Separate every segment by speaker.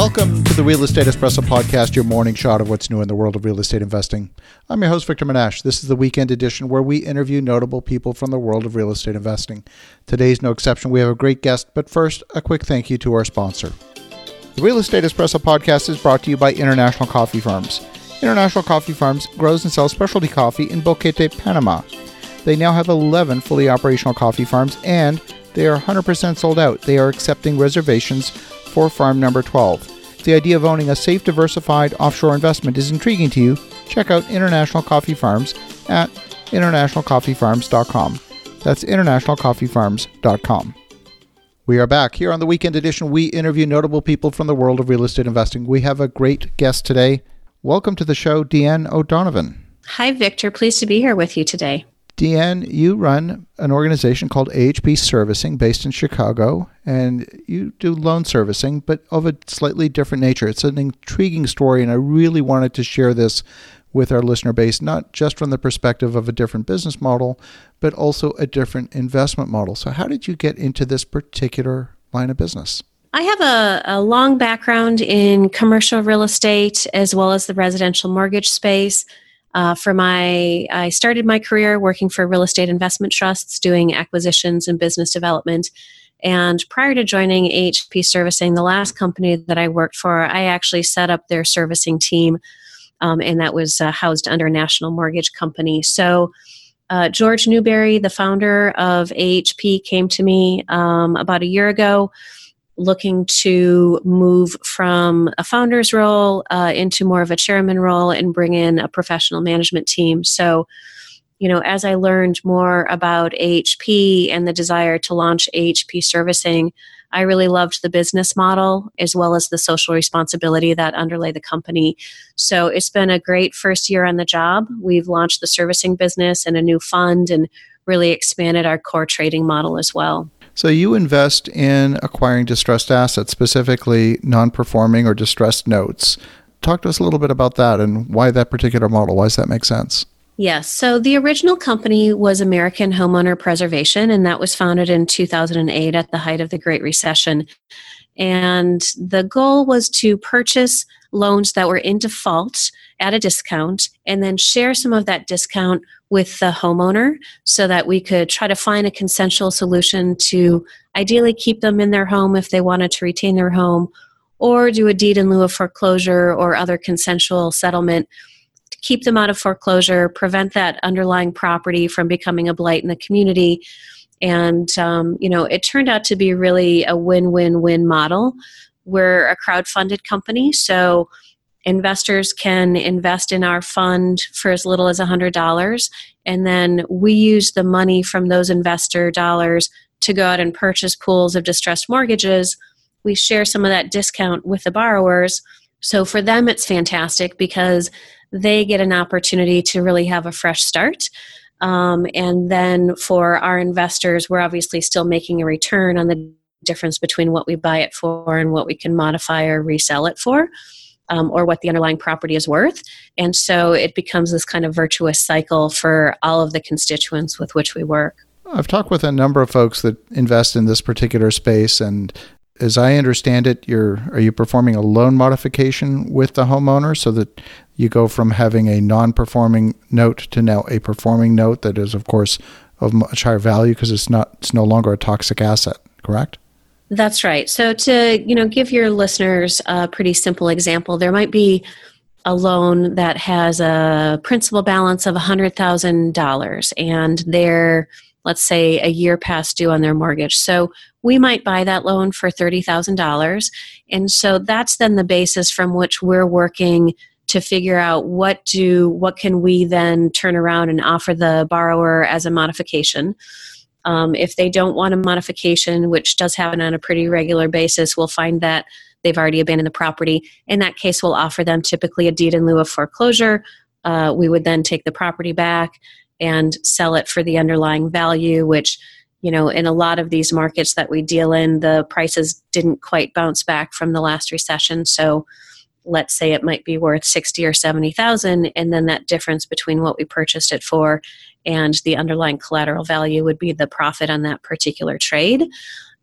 Speaker 1: Welcome to the Real Estate Espresso Podcast, your morning shot of what's new in the world of real estate investing. I'm your host, Victor Menasce. This is the weekend edition where we interview notable people from the world of real estate investing. Today's no exception. We have a great guest, but first, a quick thank you to our sponsor. The Real Estate Espresso Podcast is brought to you by International Coffee Farms. International Coffee Farms grows and sells specialty coffee in Boquete, Panama. They now have 11 fully operational coffee farms and they are 100% sold out. They are accepting reservations for farm number 12. If the idea of owning a safe, diversified offshore investment is intriguing to you, check out International Coffee Farms at internationalcoffeefarms.com. That's internationalcoffeefarms.com. We are back. Here on the weekend edition, we interview notable people from the world of real estate investing. We have a great guest today. Welcome to the show, Deanne O'Donovan.
Speaker 2: Hi, Victor. Pleased to be here with you today.
Speaker 1: Deanne, you run an organization called AHP Servicing based in Chicago, and you do loan servicing, but of a slightly different nature. It's an intriguing story, and I really wanted to share this with our listener base, not just from the perspective of a different business model, but also a different investment model. So, how did you get into this particular line of business?
Speaker 2: I have a, a long background in commercial real estate as well as the residential mortgage space. Uh, for my, I started my career working for real estate investment trusts, doing acquisitions and business development. And prior to joining AHP Servicing, the last company that I worked for, I actually set up their servicing team, um, and that was uh, housed under a national mortgage company. So, uh, George Newbery, the founder of AHP, came to me um, about a year ago looking to move from a founder's role uh, into more of a chairman role and bring in a professional management team. So, you know, as I learned more about AHP and the desire to launch AHP servicing, I really loved the business model as well as the social responsibility that underlay the company. So it's been a great first year on the job. We've launched the servicing business and a new fund and really expanded our core trading model as well.
Speaker 1: So you invest in acquiring distressed assets, specifically non-performing or distressed notes. Talk to us a little bit about that and why that particular model. Why does that make sense?
Speaker 2: Yes. So the original company was American Homeowner Preservation, and that was founded in 2008 at the height of the Great Recession. And the goal was to purchase loans that were in default at a discount and then share some of that discount with the homeowner so that we could try to find a consensual solution to ideally keep them in their home if they wanted to retain their home or do a deed in lieu of foreclosure or other consensual settlement to keep them out of foreclosure, prevent that underlying property from becoming a blight in the community. And, um, you know, it turned out to be really a win win win model. We're a crowd funded company, so investors can invest in our fund for as little as $100 and then we use the money from those investor dollars to go out and purchase pools of distressed mortgages. We share some of that discount with the borrowers. So for them it's fantastic because they get an opportunity to really have a fresh start. Um, and then for our investors we're obviously still making a return on the difference between what we buy it for and what we can modify or resell it for um, or what the underlying property is worth. And so it becomes this kind of virtuous cycle for all of the constituents with which we work.
Speaker 1: I've talked with a number of folks that invest in this particular space, and as I understand it, you're are you performing a loan modification with the homeowner so that you go from having a non-performing note to now a performing note that is, of course, of much higher value because it's not it's no longer a toxic asset. Correct?
Speaker 2: That's right. So to, you know, give your listeners a pretty simple example, there might be a loan that has a principal balance of $100,000 and they're let's say a year past due on their mortgage. So we might buy that loan for $30,000 and so that's then the basis from which we're working to figure out what do what can we then turn around and offer the borrower as a modification um, if they don't want a modification, which does happen on a pretty regular basis, we'll find that they've already abandoned the property. In that case, we'll offer them typically a deed in lieu of foreclosure. Uh, we would then take the property back and sell it for the underlying value, which you know in a lot of these markets that we deal in the prices didn't quite bounce back from the last recession so let's say it might be worth 60 or 70,000 and then that difference between what we purchased it for and the underlying collateral value would be the profit on that particular trade.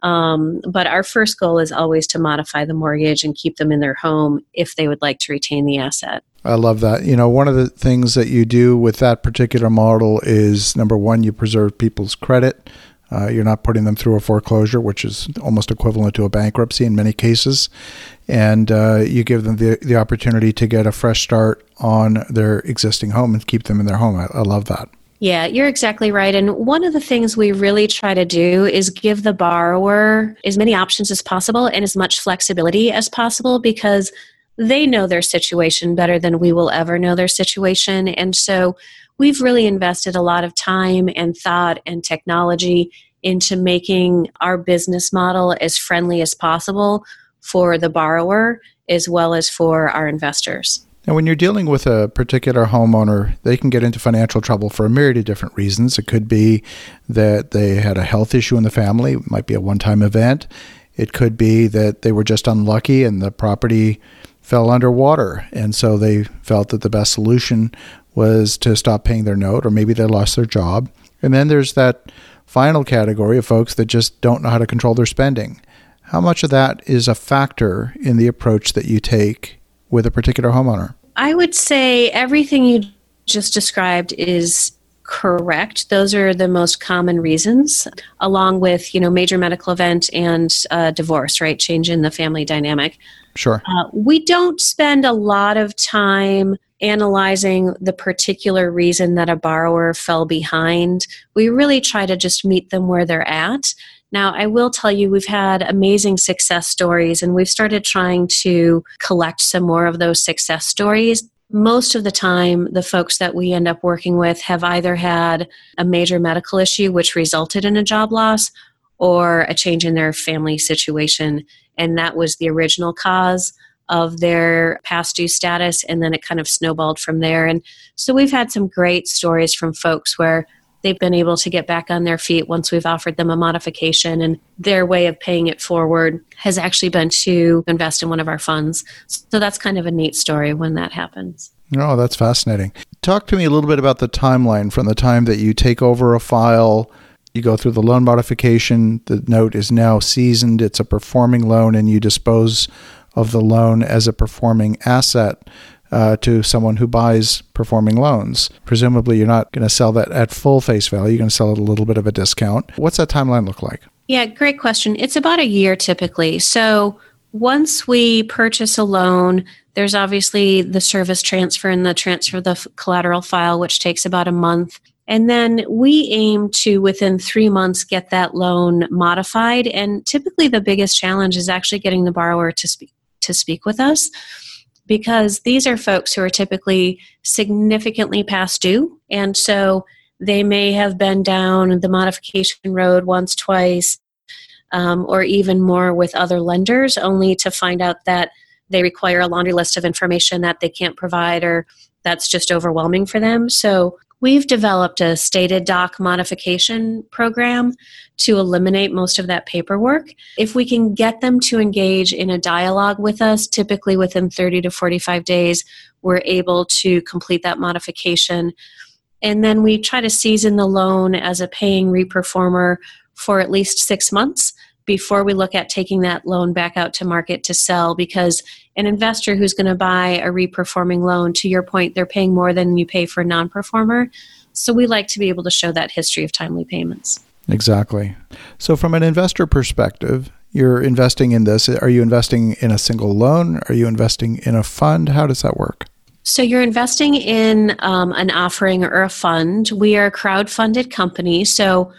Speaker 2: Um, but our first goal is always to modify the mortgage and keep them in their home if they would like to retain the asset.
Speaker 1: I love that. You know, one of the things that you do with that particular model is number one, you preserve people's credit. Uh, you're not putting them through a foreclosure, which is almost equivalent to a bankruptcy in many cases. And uh, you give them the, the opportunity to get a fresh start on their existing home and keep them in their home. I, I love that.
Speaker 2: Yeah, you're exactly right. And one of the things we really try to do is give the borrower as many options as possible and as much flexibility as possible because they know their situation better than we will ever know their situation. And so we've really invested a lot of time and thought and technology into making our business model as friendly as possible for the borrower as well as for our investors.
Speaker 1: And when you're dealing with a particular homeowner, they can get into financial trouble for a myriad of different reasons. It could be that they had a health issue in the family, it might be a one time event. It could be that they were just unlucky and the property fell underwater. And so they felt that the best solution was to stop paying their note, or maybe they lost their job. And then there's that final category of folks that just don't know how to control their spending. How much of that is a factor in the approach that you take with a particular homeowner?
Speaker 2: I would say everything you just described is correct those are the most common reasons along with you know major medical event and uh, divorce right change in the family dynamic
Speaker 1: sure
Speaker 2: uh, we don't spend a lot of time analyzing the particular reason that a borrower fell behind. We really try to just meet them where they're at. Now, I will tell you, we've had amazing success stories, and we've started trying to collect some more of those success stories. Most of the time, the folks that we end up working with have either had a major medical issue which resulted in a job loss or a change in their family situation, and that was the original cause of their past due status and then it kind of snowballed from there. And so we've had some great stories from folks where they've been able to get back on their feet once we've offered them a modification and their way of paying it forward has actually been to invest in one of our funds. So that's kind of a neat story when that happens.
Speaker 1: Oh that's fascinating. Talk to me a little bit about the timeline from the time that you take over a file you go through the loan modification the note is now seasoned it's a performing loan and you dispose of the loan as a performing asset uh, to someone who buys performing loans. Presumably, you're not going to sell that at full face value. You're going to sell it a little bit of a discount. What's that timeline look like?
Speaker 2: Yeah, great question. It's about a year typically. So once we purchase a loan, there's obviously the service transfer and the transfer of the collateral file, which takes about a month. And then we aim to, within three months, get that loan modified. And typically, the biggest challenge is actually getting the borrower to speak, to speak with us because these are folks who are typically significantly past due. And so they may have been down the modification road once, twice, um, or even more with other lenders, only to find out that they require a laundry list of information that they can't provide or that's just overwhelming for them. So We've developed a stated doc modification program to eliminate most of that paperwork. If we can get them to engage in a dialogue with us, typically within 30 to 45 days, we're able to complete that modification. And then we try to season the loan as a paying reperformer for at least six months before we look at taking that loan back out to market to sell because an investor who's going to buy a reperforming loan to your point they're paying more than you pay for a non-performer. So we like to be able to show that history of timely payments.
Speaker 1: Exactly. So from an investor perspective you're investing in this. Are you investing in a single loan? Are you investing in a fund? How does that work?
Speaker 2: So you're investing in um, an offering or a fund. We are a crowd-funded company. So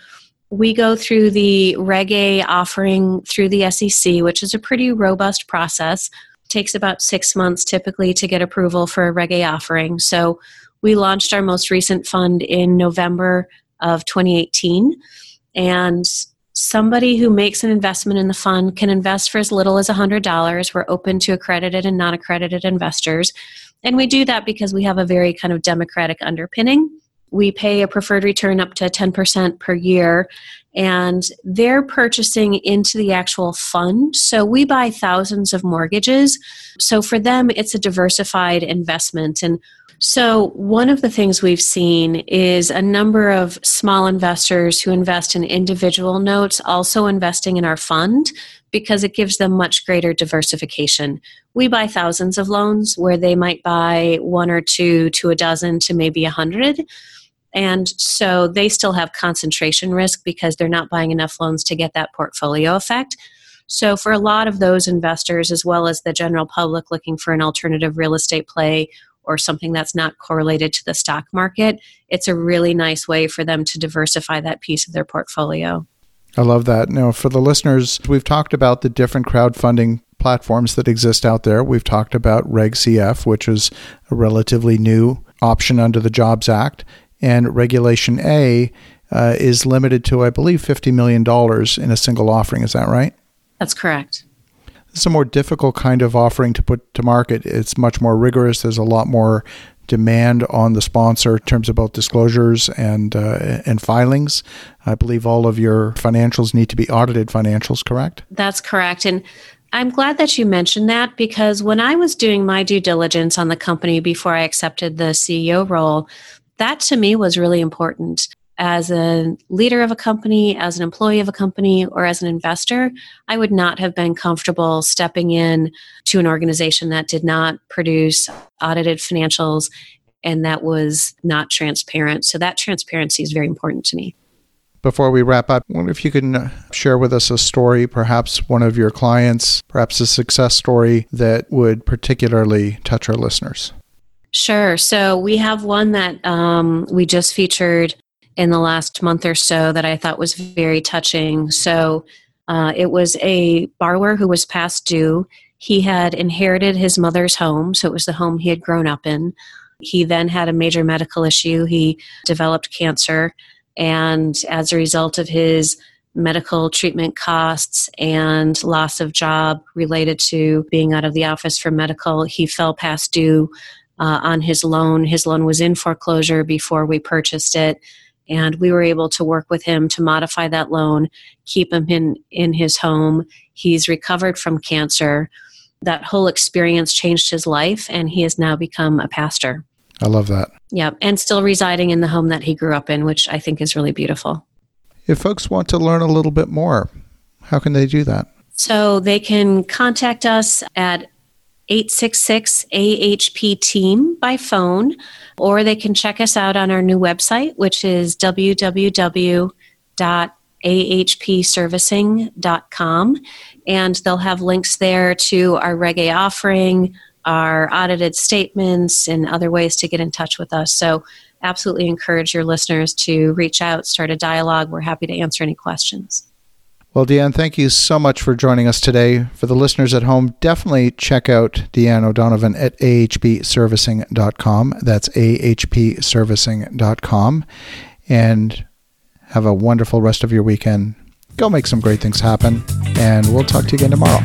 Speaker 2: we go through the Reg A offering through the SEC, which is a pretty robust process. It takes about six months typically to get approval for a Reg A offering. So we launched our most recent fund in November of 2018. And somebody who makes an investment in the fund can invest for as little as $100. We're open to accredited and non accredited investors. And we do that because we have a very kind of democratic underpinning We pay a preferred return up to 10% per year, and they're purchasing into the actual fund. So we buy thousands of mortgages. So for them, it's a diversified investment. And so, one of the things we've seen is a number of small investors who invest in individual notes also investing in our fund because it gives them much greater diversification. We buy thousands of loans where they might buy one or two to a dozen to maybe a hundred. And so they still have concentration risk because they're not buying enough loans to get that portfolio effect. So, for a lot of those investors, as well as the general public looking for an alternative real estate play or something that's not correlated to the stock market, it's a really nice way for them to diversify that piece of their portfolio.
Speaker 1: I love that. Now, for the listeners, we've talked about the different crowdfunding platforms that exist out there. We've talked about Reg CF, which is a relatively new option under the Jobs Act, and Regulation A uh, is limited to, I believe, $50 million in a single offering. Is that right?
Speaker 2: That's correct.
Speaker 1: It's a more difficult kind of offering to put to market. It's much more rigorous. There's a lot more demand on the sponsor in terms of both disclosures and uh, and filings. I believe all of your financials need to be audited financials, correct?
Speaker 2: That's correct. And I'm glad that you mentioned that because when I was doing my due diligence on the company before I accepted the CEO role, that to me was really important as a leader of a company, as an employee of a company, or as an investor, I would not have been comfortable stepping in to an organization that did not produce audited financials and that was not transparent. So that transparency is very important to me.
Speaker 1: Before we wrap up, I wonder if you can uh, share with us a story, perhaps one of your clients, perhaps a success story that would particularly touch our listeners.
Speaker 2: Sure. So we have one that um, we just featured in the last month or so that I thought was very touching. So uh, it was a borrower who was past due. He had inherited his mother's home, so it was the home he had grown up in. He then had a major medical issue. He developed cancer, and as a result of his medical treatment costs and loss of job related to being out of the office for medical, he fell past due uh, on his loan. His loan was in foreclosure before we purchased it and we were able to work with him to modify that loan keep him in in his home. He's recovered from cancer. That whole experience changed his life and he has now become a pastor.
Speaker 1: I love that.
Speaker 2: Yeah and still residing in the home that he grew up in which i think is really beautiful.
Speaker 1: If folks want to learn a little bit more how can they do that?
Speaker 2: So they can contact us at 866 AHP team by phone, or they can check us out on our new website, which is www.ahpservicing.com. And they'll have links there to our Reg A offering, our audited statements, and other ways to get in touch with us. So, absolutely encourage your listeners to reach out, start a dialogue. We're happy to answer any questions.
Speaker 1: Well, Deanne, thank you so much for joining us today. For the listeners at home, definitely check out Deanne O'Donovan at ahpservicing.com. That's ahpservicing.com. And have a wonderful rest of your weekend. Go make some great things happen. And we'll talk to you again tomorrow.